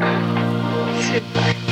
Super.